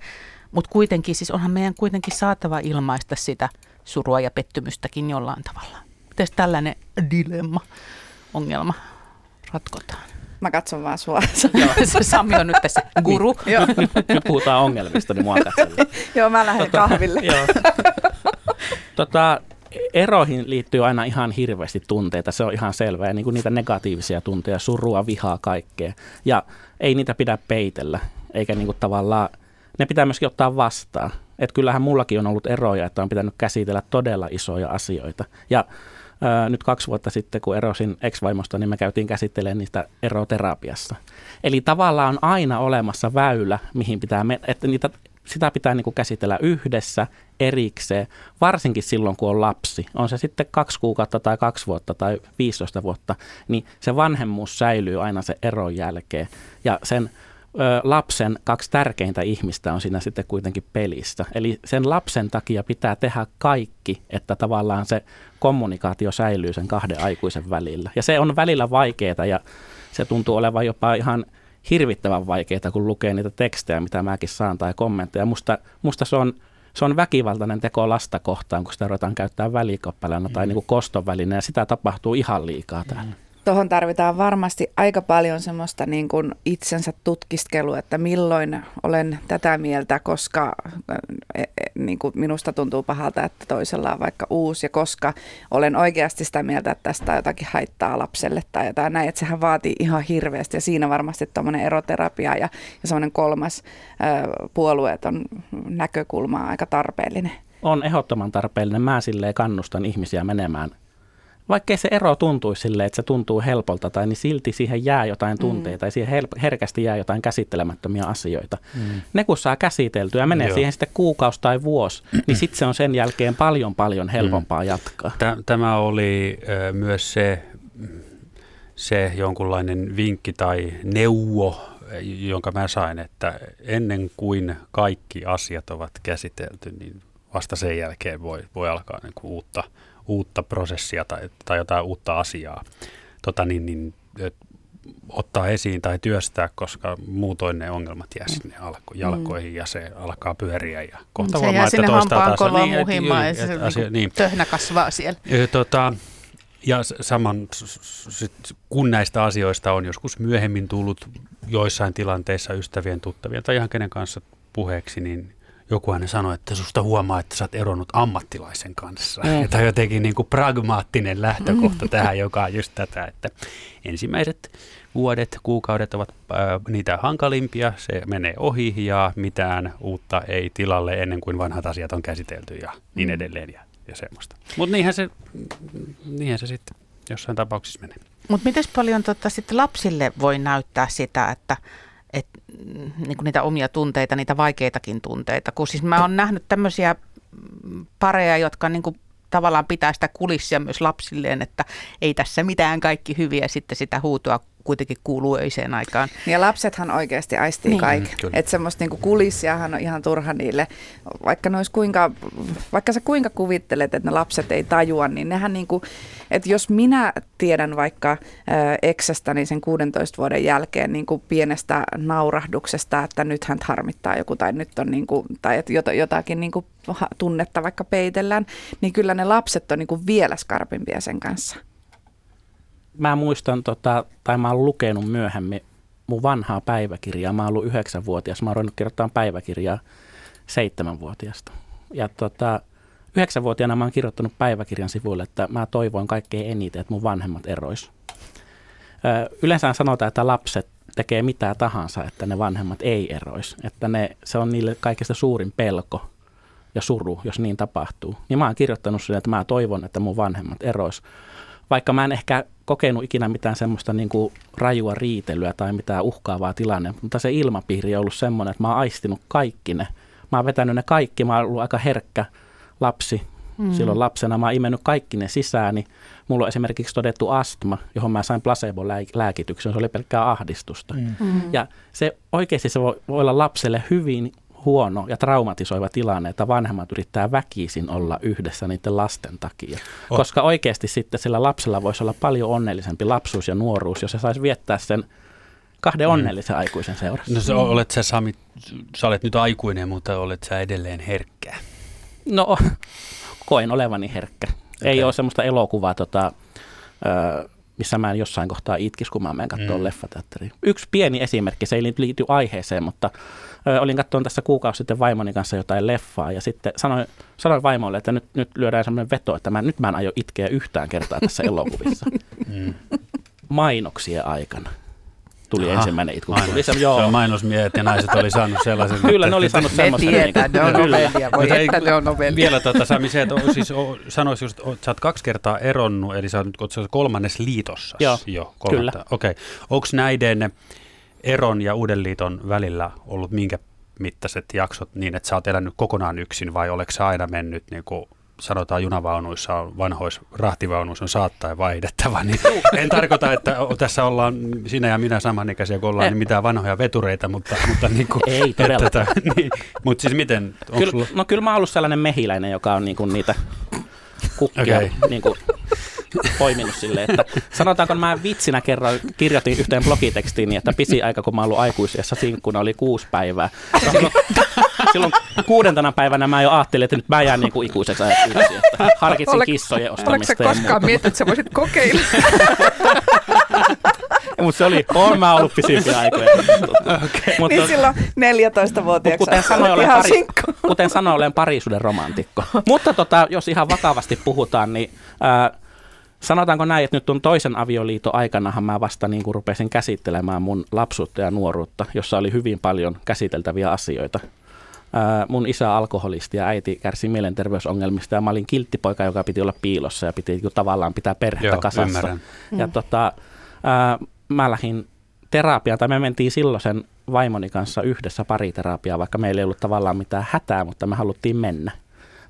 mutta kuitenkin, siis onhan meidän kuitenkin saatava ilmaista sitä surua ja pettymystäkin jollain tavalla. Miten tällainen dilemma, ongelma ratkotaan? Mä katson vaan sua. *laughs* Sami on nyt tässä guru. Joo. Nyt, nyt puhutaan ongelmista, niin mua katsellaan. *laughs* Joo, mä lähden kahville. Joo. tota, eroihin liittyy aina ihan hirveästi tunteita, se on ihan selvää. Niin kuin niitä negatiivisia tunteja, surua, vihaa, kaikkea. Ja ei niitä pidä peitellä, eikä niin kuin tavallaan, ne pitää myöskin ottaa vastaan. Että kyllähän mullakin on ollut eroja, että on pitänyt käsitellä todella isoja asioita. Ja ää, nyt kaksi vuotta sitten, kun erosin ex-vaimosta, niin me käytiin käsittelemään niistä eroterapiassa. Eli tavallaan on aina olemassa väylä, mihin pitää mennä, että niitä, sitä pitää niin kuin käsitellä yhdessä, erikseen, varsinkin silloin, kun on lapsi. On se sitten kaksi kuukautta tai kaksi vuotta tai 15 vuotta, niin se vanhemmuus säilyy aina se eron jälkeen. Ja sen lapsen kaksi tärkeintä ihmistä on siinä sitten kuitenkin pelissä. Eli sen lapsen takia pitää tehdä kaikki, että tavallaan se kommunikaatio säilyy sen kahden aikuisen välillä. Ja se on välillä vaikeaa ja se tuntuu olevan jopa ihan hirvittävän vaikeaa, kun lukee niitä tekstejä, mitä mäkin saan tai kommentteja. Musta, musta se on se on väkivaltainen teko lasta kohtaan, kun sitä ruvetaan käyttää välikappaleena tai niin kuin koston ja sitä tapahtuu ihan liikaa täällä. Tuohon tarvitaan varmasti aika paljon semmoista niin kuin itsensä tutkiskelua, että milloin olen tätä mieltä, koska e, e, niin kuin minusta tuntuu pahalta, että toisella on vaikka uusi ja koska olen oikeasti sitä mieltä, että tästä jotakin haittaa lapselle tai jotain näin, että sehän vaatii ihan hirveästi ja siinä varmasti tuommoinen eroterapia ja, ja semmoinen kolmas ö, puolueeton näkökulma on aika tarpeellinen. On ehdottoman tarpeellinen. Mä silleen kannustan ihmisiä menemään vaikkei se ero tuntuisi silleen, että se tuntuu helpolta, tai niin silti siihen jää jotain tunteita, mm. ja siihen help- herkästi jää jotain käsittelemättömiä asioita. Mm. Ne kun saa käsiteltyä, menee Joo. siihen sitten kuukausi tai vuosi, *clears throat* niin sitten se on sen jälkeen paljon paljon helpompaa mm. jatkaa. Tämä oli ö, myös se, se jonkunlainen vinkki tai neuvo, jonka mä sain, että ennen kuin kaikki asiat ovat käsitelty, niin vasta sen jälkeen voi, voi alkaa niin kuin uutta – uutta prosessia tai, tai jotain uutta asiaa tota niin, niin, ottaa esiin tai työstää, koska muutoin ne ongelmat jää sinne alko, jalkoihin mm. ja se alkaa pyöriä ja kohta se huomaa, että toista taas niin, muhimaan ja et, se asia, niin. töhnä kasvaa siellä. Ja, tota, ja saman, kun näistä asioista on joskus myöhemmin tullut joissain tilanteissa ystävien, tuttavien tai ihan kenen kanssa puheeksi, niin joku aina sanoi, että susta huomaa, että sä oot eronnut ammattilaisen kanssa. Mm. Tai jotenkin niin kuin pragmaattinen lähtökohta mm. *laughs* tähän, joka on just tätä, että ensimmäiset vuodet, kuukaudet ovat äh, niitä hankalimpia, se menee ohi ja mitään uutta ei tilalle ennen kuin vanhat asiat on käsitelty ja niin mm. edelleen ja, ja semmoista. Mutta niinhän se, niinhän se sitten jossain tapauksessa menee. Mutta miten paljon tota, sit lapsille voi näyttää sitä, että et, niin kuin niitä omia tunteita, niitä vaikeitakin tunteita. Kun siis mä oon nähnyt tämmöisiä pareja, jotka niin kuin tavallaan pitää sitä kulissia myös lapsilleen, että ei tässä mitään kaikki hyviä, sitten sitä huutoa kuitenkin kuuluu öiseen aikaan. Ja lapsethan oikeasti aistii niin. kaiken. Mm, että semmoista niinku kulissiahan on ihan turha niille, vaikka, kuinka, vaikka sä kuinka kuvittelet, että ne lapset ei tajua, niin nehän niinku, että jos minä tiedän vaikka äh, eksästäni sen 16 vuoden jälkeen niin kuin pienestä naurahduksesta, että nyt hän harmittaa joku tai nyt on niin kuin, tai että jotakin niin kuin tunnetta vaikka peitellään, niin kyllä ne lapset on niin kuin vielä skarpimpia sen kanssa mä muistan, tota, tai mä oon lukenut myöhemmin mun vanhaa päiväkirjaa. Mä oon ollut yhdeksänvuotias, mä oon ruvennut kirjoittamaan päiväkirjaa seitsemänvuotiaasta. Ja tota, Yhdeksänvuotiaana mä oon kirjoittanut päiväkirjan sivuille, että mä toivoin kaikkein eniten, että mun vanhemmat erois. Yleensä sanotaan, että lapset tekee mitä tahansa, että ne vanhemmat ei erois. Että ne, se on niille kaikista suurin pelko ja suru, jos niin tapahtuu. Ja mä oon kirjoittanut sille, että mä toivon, että mun vanhemmat erois. Vaikka mä en ehkä kokenut ikinä mitään semmoista niin kuin rajua riitelyä tai mitään uhkaavaa tilanne, mutta se ilmapiiri on ollut semmoinen, että mä oon aistinut kaikki ne. Mä oon vetänyt ne kaikki, mä oon ollut aika herkkä lapsi mm. silloin lapsena. Mä oon imennyt kaikki ne sisään, niin mulla on esimerkiksi todettu astma, johon mä sain placebo-lääkityksen. Se oli pelkkää ahdistusta. Mm. mm. Ja se oikeasti se voi, voi olla lapselle hyvin huono ja traumatisoiva tilanne, että vanhemmat yrittää väkisin olla yhdessä niiden lasten takia. Oh. Koska oikeasti sitten sillä lapsella voisi olla paljon onnellisempi lapsuus ja nuoruus, jos se saisi viettää sen kahden mm. onnellisen aikuisen seurassa. No sä, olet sä, Sami, sä olet nyt aikuinen, mutta olet sä edelleen herkkä? No, koen olevani herkkä. Okay. Ei ole semmoista elokuvaa, tota, missä mä en jossain kohtaa itkisi, kun mä menen katsomaan mm. leffateatteriin. Yksi pieni esimerkki, se ei liity aiheeseen, mutta ö, olin katsomaan tässä kuukausi sitten vaimoni kanssa jotain leffaa ja sitten sanoin, sanoin vaimolle, että nyt, nyt lyödään semmoinen veto, että mä, nyt mä en aio itkeä yhtään kertaa tässä elokuvissa. *laughs* Mm. Mainoksien aikana tuli Aha, ensimmäinen itku. Tuli se, joo. se on mainosmiehet ja naiset oli saanut sellaisen. Kyllä ne oli saanut semmoisen. Me tiedän, ne on novellia. Voi että ne on novellia. Vielä tuota, Sami, se, että siis, sanoisi just, että sä oot kaksi kertaa eronnut, eli sä oot nyt kolmannes liitossa. Joo, jo, kyllä. Okei. Okay. Onko näiden eron ja uuden liiton välillä ollut minkä mittaiset jaksot niin, että sä oot elänyt kokonaan yksin vai oletko sä aina mennyt niin kuin sanotaan junavaunuissa on vanhoissa rahtivaunuissa on saattaen vaihdettava, niin en tarkoita, että tässä ollaan sinä ja minä samanikäisiä, kun ollaan niin mitään vanhoja vetureita, mutta, mutta niin kuin, Ei todella. Että, niin, mutta siis miten? Kyllä, sulla... No kyllä mä oon ollut sellainen mehiläinen, joka on niin kuin niitä kukkia okay. niin kuin poiminut silleen, että sanotaanko mä vitsinä kerran kirjoitin yhteen blogitekstiin, niin että pisi aika, kun mä ollut aikuisiassa sinkkuna, oli kuusi päivää. Silloin, silloin kuudentena päivänä mä jo ajattelin, että nyt mä jään niin kuin ikuiseksi ajaksi, että harkitsin Olet, kissojen ostamista. Oletko koskaan miettinyt, että sä voisit kokeilla? Mutta se oli, on mä ollut pisimpiä aikoja. Okay. Mutta, niin silloin 14-vuotiaaksi kuten sanoin, olen, pari, kuten sanoin, olen parisuuden romantikko. Mutta tota, jos ihan vakavasti puhutaan, niin ää, sanotaanko näin, että nyt on toisen avioliiton aikanahan mä vasta niin kuin rupesin käsittelemään mun lapsuutta ja nuoruutta, jossa oli hyvin paljon käsiteltäviä asioita. Ää, mun isä alkoholisti ja äiti kärsi mielenterveysongelmista ja mä olin kilttipoika, joka piti olla piilossa ja piti tavallaan pitää perhettä Joo, kasassa. Ymmärrän. Ja mm. tota, ää, mä lähdin terapiaan, tai me mentiin silloin sen vaimoni kanssa yhdessä pariterapiaa, vaikka meillä ei ollut tavallaan mitään hätää, mutta me haluttiin mennä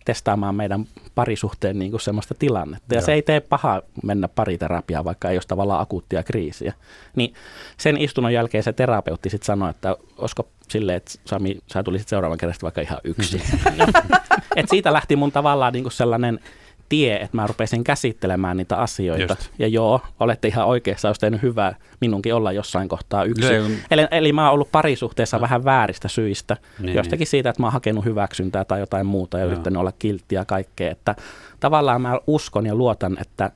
testaamaan meidän parisuhteen niin kuin semmoista tilannetta. Ja Joo. se ei tee pahaa mennä pariterapiaan, vaikka ei ole tavallaan akuuttia kriisiä. Niin sen istunnon jälkeen se terapeutti sitten sanoi, että olisiko silleen, että Sami, sä tulisit seuraavan kerran vaikka ihan yksin. *laughs* Et siitä lähti mun tavallaan niin kuin sellainen tie, että mä rupesin käsittelemään niitä asioita. Just. Ja joo, olette ihan oikeassa, olisi tehnyt hyvää minunkin olla jossain kohtaa yksin. No, eli, eli mä oon ollut parisuhteessa no. vähän vääristä syistä. Niin, Jostakin niin. siitä, että mä oon hakenut hyväksyntää tai jotain muuta ja no. yrittänyt olla kilttiä ja kaikkea. Että tavallaan mä uskon ja luotan, että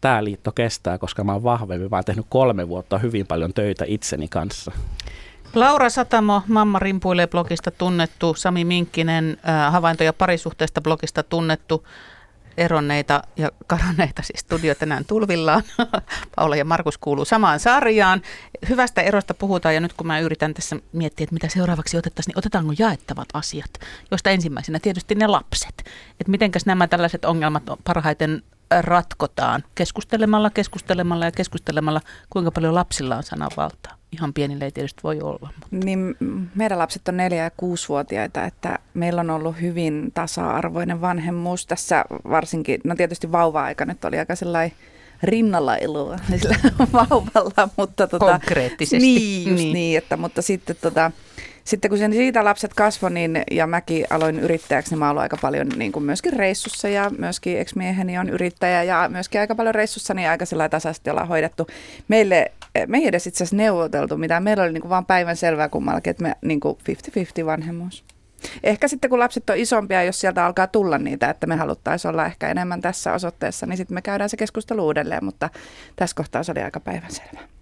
tämä liitto kestää, koska mä oon vahvempi. Mä oon tehnyt kolme vuotta hyvin paljon töitä itseni kanssa. Laura Satamo, Mamma rimpuilee blogista tunnettu, Sami Minkkinen, havaintoja parisuhteesta blogista tunnettu eronneita ja karanneita, siis studio tänään tulvillaan. *laughs* Paula ja Markus kuuluu samaan sarjaan. Hyvästä erosta puhutaan ja nyt kun mä yritän tässä miettiä, että mitä seuraavaksi otettaisiin, niin otetaanko jaettavat asiat, joista ensimmäisenä tietysti ne lapset. Että mitenkäs nämä tällaiset ongelmat parhaiten ratkotaan keskustelemalla, keskustelemalla ja keskustelemalla, kuinka paljon lapsilla on sananvaltaa ihan pienille ei tietysti voi olla. Mutta. Niin meidän lapset on 4- ja 6-vuotiaita, että meillä on ollut hyvin tasa-arvoinen vanhemmuus tässä varsinkin, no tietysti vauva-aika nyt oli aika sellainen rinnalla eloa *laughs* sillä vauvalla, mutta tota, konkreettisesti. Niin, just niin. niin, että, mutta sitten tota, sitten kun sen siitä lapset kasvoi niin, ja mäkin aloin yrittäjäksi, niin mä aloin aika paljon niin kuin myöskin reissussa ja myöskin ex-mieheni on yrittäjä ja myöskin aika paljon reissussa, niin aika sellainen tasaisesti ollaan hoidettu. Meille, me ei edes itse asiassa neuvoteltu mitään, meillä oli niin kuin vaan päivän selvää kummallakin, että me niin kuin 50-50 vanhemmuus. Ehkä sitten kun lapset on isompia, jos sieltä alkaa tulla niitä, että me haluttaisiin olla ehkä enemmän tässä osoitteessa, niin sitten me käydään se keskustelu uudelleen, mutta tässä kohtaa se oli aika päivänselvä.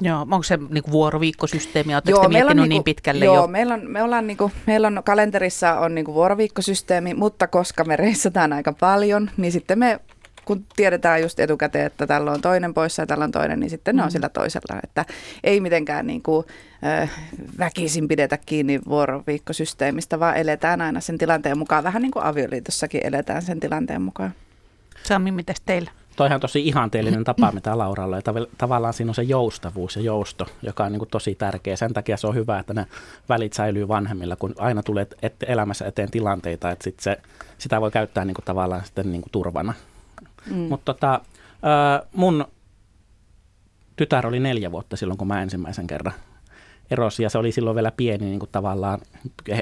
Joo, onko se niinku vuoroviikkosysteemi, oletteko te miettinyt niin niinku, pitkälle joo, jo? meillä on, me ollaan niinku, meillä on kalenterissa on niinku vuoroviikkosysteemi, mutta koska me reissataan aika paljon, niin sitten me kun tiedetään just etukäteen, että tällä on toinen poissa ja tällä on toinen, niin sitten mm. ne on mm. sillä toisella. Että ei mitenkään niin kuin, äh, väkisin pidetä kiinni vuoroviikkosysteemistä, vaan eletään aina sen tilanteen mukaan. Vähän niin kuin avioliitossakin eletään sen tilanteen mukaan. Sami, mitäs teillä? Toihan on tosi ihanteellinen tapa, mitä Lauralla. Ja tavallaan siinä on se joustavuus ja jousto, joka on niin kuin tosi tärkeä. Sen takia se on hyvä, että ne välit säilyy vanhemmilla, kun aina tulee et, elämässä eteen tilanteita, että sit se, sitä voi käyttää niin kuin tavallaan sitten niin kuin turvana. Mm. Mutta tota, mun tytär oli neljä vuotta silloin, kun mä ensimmäisen kerran erosi ja se oli silloin vielä pieni niin kuin tavallaan,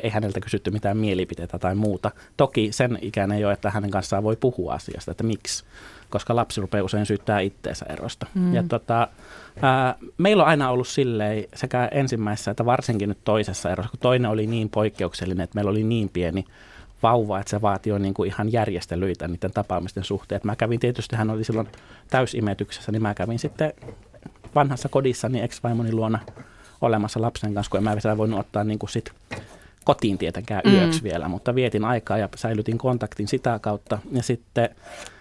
ei häneltä kysytty mitään mielipiteitä tai muuta. Toki sen ikäinen jo, että hänen kanssaan voi puhua asiasta, että miksi, koska lapsi rupeaa usein syyttää itteensä erosta. Mm. Ja tota, ää, meillä on aina ollut silleen sekä ensimmäisessä että varsinkin nyt toisessa erossa, kun toinen oli niin poikkeuksellinen, että meillä oli niin pieni vauva, että se vaatii jo niin kuin ihan järjestelyitä niiden tapaamisten suhteen. Et mä kävin tietysti, hän oli silloin täysimetyksessä, niin mä kävin sitten vanhassa kodissa niin ex-vaimoni luona olemassa lapsen kanssa, kun en mä vielä voinut ottaa niin kuin sit kotiin tietenkään mm. yöksi vielä, mutta vietin aikaa ja säilytin kontaktin sitä kautta. Ja sitten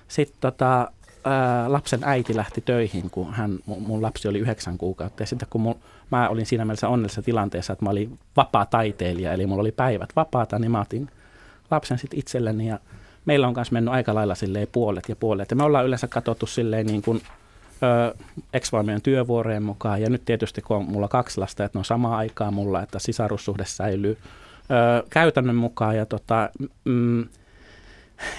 sit tota, ää, lapsen äiti lähti töihin, kun hän, mun lapsi oli yhdeksän kuukautta. Ja sitten kun mun, mä olin siinä mielessä onnellisessa tilanteessa, että mä olin vapaa taiteilija, eli mulla oli päivät vapaata, niin mä otin lapsen sitten itselleni ja meillä on myös mennyt aika lailla silleen puolet ja puolet. Ja me ollaan yleensä katsottu silleen niin kuin ex työvuorojen mukaan. Ja nyt tietysti kun on mulla kaksi lasta, että ne on samaa aikaa mulla, että sisarussuhde säilyy ö, käytännön mukaan. Ja tota, mm,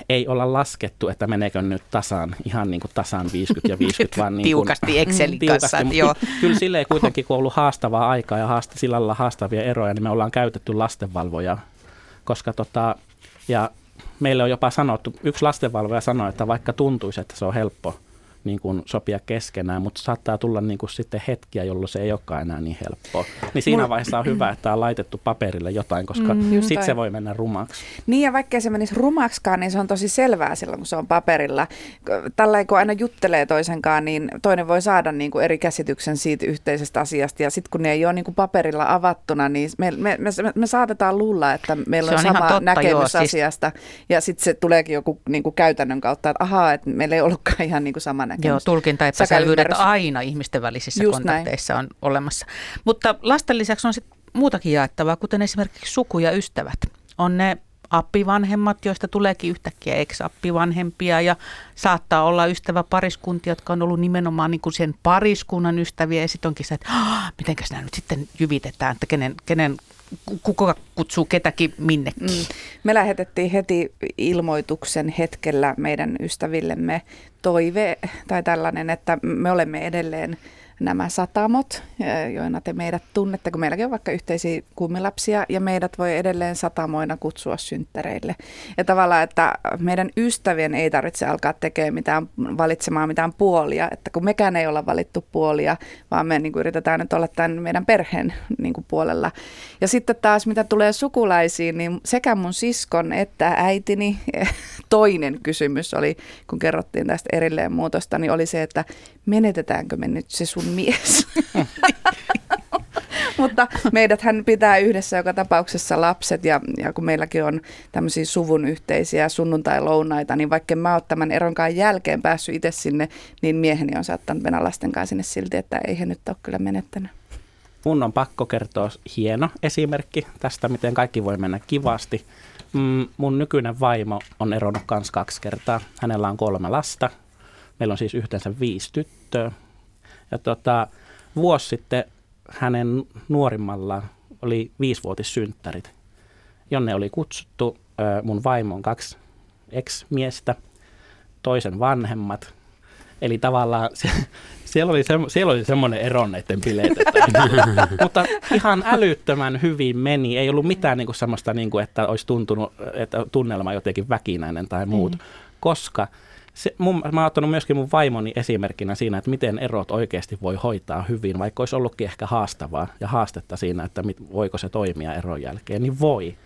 ei olla laskettu, että meneekö nyt tasan, ihan niin kuin tasan 50 ja 50, *laughs* vaan niin kuin, tiukasti Excelin tiukasti, kanssa. Joo. Kyllä silleen kuitenkin, kun on ollut haastavaa aikaa ja haasta, sillä lailla haastavia eroja, niin me ollaan käytetty lastenvalvoja, koska tota, ja meille on jopa sanottu, yksi lastenvalvoja sanoi, että vaikka tuntuisi, että se on helppo niin kuin sopia keskenään, mutta saattaa tulla niin kuin sitten hetkiä, jolloin se ei olekaan enää niin helppoa. Niin siinä vaiheessa on hyvä, että on laitettu paperille jotain, koska mm, sitten se voi mennä rumaksi. Niin ja vaikkei se menisi rumaksikaan, niin se on tosi selvää silloin, kun se on paperilla. Tällä kun aina juttelee toisenkaan, niin toinen voi saada niin kuin eri käsityksen siitä yhteisestä asiasta. Ja sitten kun ne ei ole niin kuin paperilla avattuna, niin me, me, me, me saatetaan luulla, että meillä on, on sama totta, näkemys joo, siis... asiasta. Ja sitten se tuleekin joku niin kuin käytännön kautta, että ahaa, että meillä ei ollutkaan ihan niin kuin sama näkemys. Joo, tulkintaepäselvyydet aina ihmisten välisissä Just kontakteissa näin. on olemassa. Mutta lasten lisäksi on sitten muutakin jaettavaa, kuten esimerkiksi suku ja ystävät. On ne appivanhemmat, joista tuleekin yhtäkkiä ex-appivanhempia ja saattaa olla ystävä pariskuntia, jotka on ollut nimenomaan niin kuin sen pariskunnan ystäviä ja sitten onkin se, että miten nämä nyt sitten jyvitetään, että kenen, kenen kuka kutsuu ketäkin minnekin. Mm. Me lähetettiin heti ilmoituksen hetkellä meidän ystävillemme toive tai tällainen, että me olemme edelleen nämä satamot, joina te meidät tunnette, kun meilläkin on vaikka yhteisiä kummilapsia ja meidät voi edelleen satamoina kutsua synttäreille. Ja tavallaan, että meidän ystävien ei tarvitse alkaa tekemään mitään, valitsemaan mitään puolia, että kun mekään ei olla valittu puolia, vaan me niin kuin yritetään nyt olla tämän meidän perheen niin kuin puolella. Ja sitten taas mitä tulee sukulaisiin, niin sekä mun siskon että äitini toinen kysymys oli, kun kerrottiin tästä erilleen muutosta, niin oli se, että menetetäänkö me nyt se sun mies? *laughs* Mutta meidät hän pitää yhdessä joka tapauksessa lapset ja, ja kun meilläkin on tämmöisiä suvun yhteisiä sunnuntai-lounaita, niin vaikka mä oon tämän eronkaan jälkeen päässyt itse sinne, niin mieheni on saattanut mennä lasten kanssa sinne silti, että ei he nyt ole kyllä menettänyt. Mun on pakko kertoa hieno esimerkki tästä, miten kaikki voi mennä kivasti. Mm, mun nykyinen vaimo on eronnut kans kaksi kertaa. Hänellä on kolme lasta. Meillä on siis yhteensä viisi tyttöä. Ja tota, vuosi sitten hänen nuorimmalla oli viisivuotissynttärit, jonne oli kutsuttu mun vaimon kaksi ex-miestä, toisen vanhemmat. Eli tavallaan se, siellä, oli se, siellä oli semmoinen ero näiden bileet. *laughs* Mutta ihan älyttömän hyvin meni. Ei ollut mitään niin kuin semmoista, niin kuin, että olisi tuntunut, että tunnelma jotenkin väkinäinen tai muut. Mm. Koska se, mun, mä oon ottanut myöskin mun vaimoni esimerkkinä siinä, että miten erot oikeasti voi hoitaa hyvin, vaikka olisi ollutkin ehkä haastavaa ja haastetta siinä, että mit, voiko se toimia eron jälkeen, niin voi.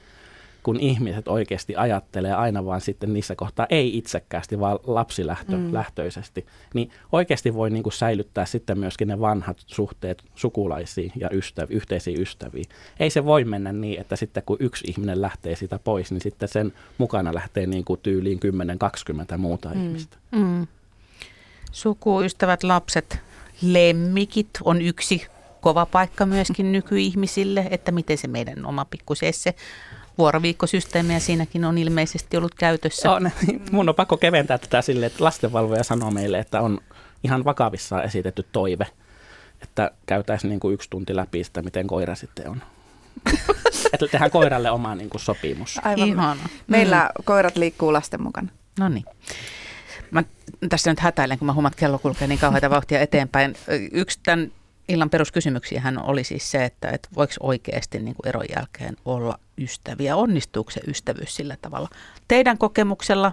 Kun ihmiset oikeasti ajattelee aina vaan sitten niissä kohtaa ei itsekkäästi, vaan lapsilähtöisesti, mm. niin oikeasti voi niin kuin säilyttää sitten myöskin ne vanhat suhteet sukulaisiin ja ystäv- yhteisiin ystäviin. Ei se voi mennä niin, että sitten kun yksi ihminen lähtee sitä pois, niin sitten sen mukana lähtee niin kuin tyyliin 10-20 muuta mm. ihmistä. Mm. Sukuystävät, lapset, lemmikit on yksi kova paikka myöskin *laughs* nykyihmisille, että miten se meidän oma pikkusesse vuoroviikkosysteemiä siinäkin on ilmeisesti ollut käytössä. On, *laughs* mun on pakko keventää tätä sille, että lastenvalvoja sanoo meille, että on ihan vakavissaan esitetty toive, että käytäisiin niin kuin yksi tunti läpi sitä, miten koira sitten on. *laughs* että tehdään koiralle oma niin kuin sopimus. Aivan. Ihana. Meillä mm. koirat liikkuu lasten mukana. No niin. Mä tässä nyt hätäilen, kun mä huomaan, että kello kulkee niin kauheita vauhtia eteenpäin. Yksi tämän illan peruskysymyksiä hän oli siis se, että, että voiko oikeasti niin kuin eron jälkeen olla ystäviä. Onnistuuko se ystävyys sillä tavalla? Teidän kokemuksella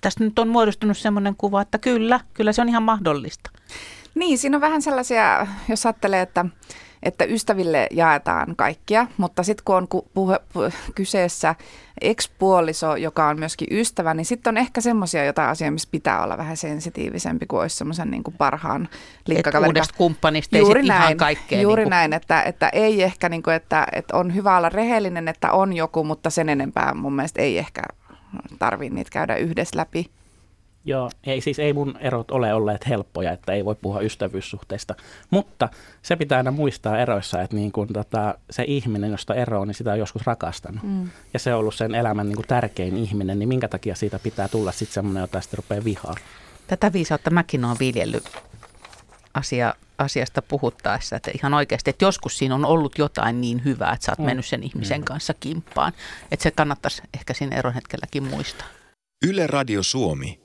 tästä nyt on muodostunut sellainen kuva, että kyllä, kyllä se on ihan mahdollista. Niin, siinä on vähän sellaisia, jos ajattelee, että että ystäville jaetaan kaikkia, mutta sitten kun on puhe, puhe, kyseessä ekspuoliso, joka on myöskin ystävä, niin sitten on ehkä semmoisia jotain asioita, missä pitää olla vähän sensitiivisempi kuin olisi semmoisen niin kuin parhaan liikkakaverin. Uudesta kumppanista juuri ei näin, ihan kaikkea. Juuri niin kuin. näin, että, että ei ehkä, niin kuin, että, että on hyvä olla rehellinen, että on joku, mutta sen enempää mun mielestä ei ehkä tarvitse niitä käydä yhdessä läpi. Joo, ei siis ei mun erot ole olleet helppoja, että ei voi puhua ystävyyssuhteista. Mutta se pitää aina muistaa eroissa, että niin kun tota, se ihminen, josta ero niin sitä on joskus rakastanut. Mm. Ja se on ollut sen elämän niin kuin tärkein ihminen, niin minkä takia siitä pitää tulla sitten semmoinen, jota sitten rupeaa vihaa. Tätä viisautta mäkin olen viljellyt asia, asiasta puhuttaessa, että ihan oikeasti, että joskus siinä on ollut jotain niin hyvää, että sä oot mm. mennyt sen ihmisen mm. kanssa kimppaan. Että se kannattaisi ehkä siinä eron hetkelläkin muistaa. Yle Radio Suomi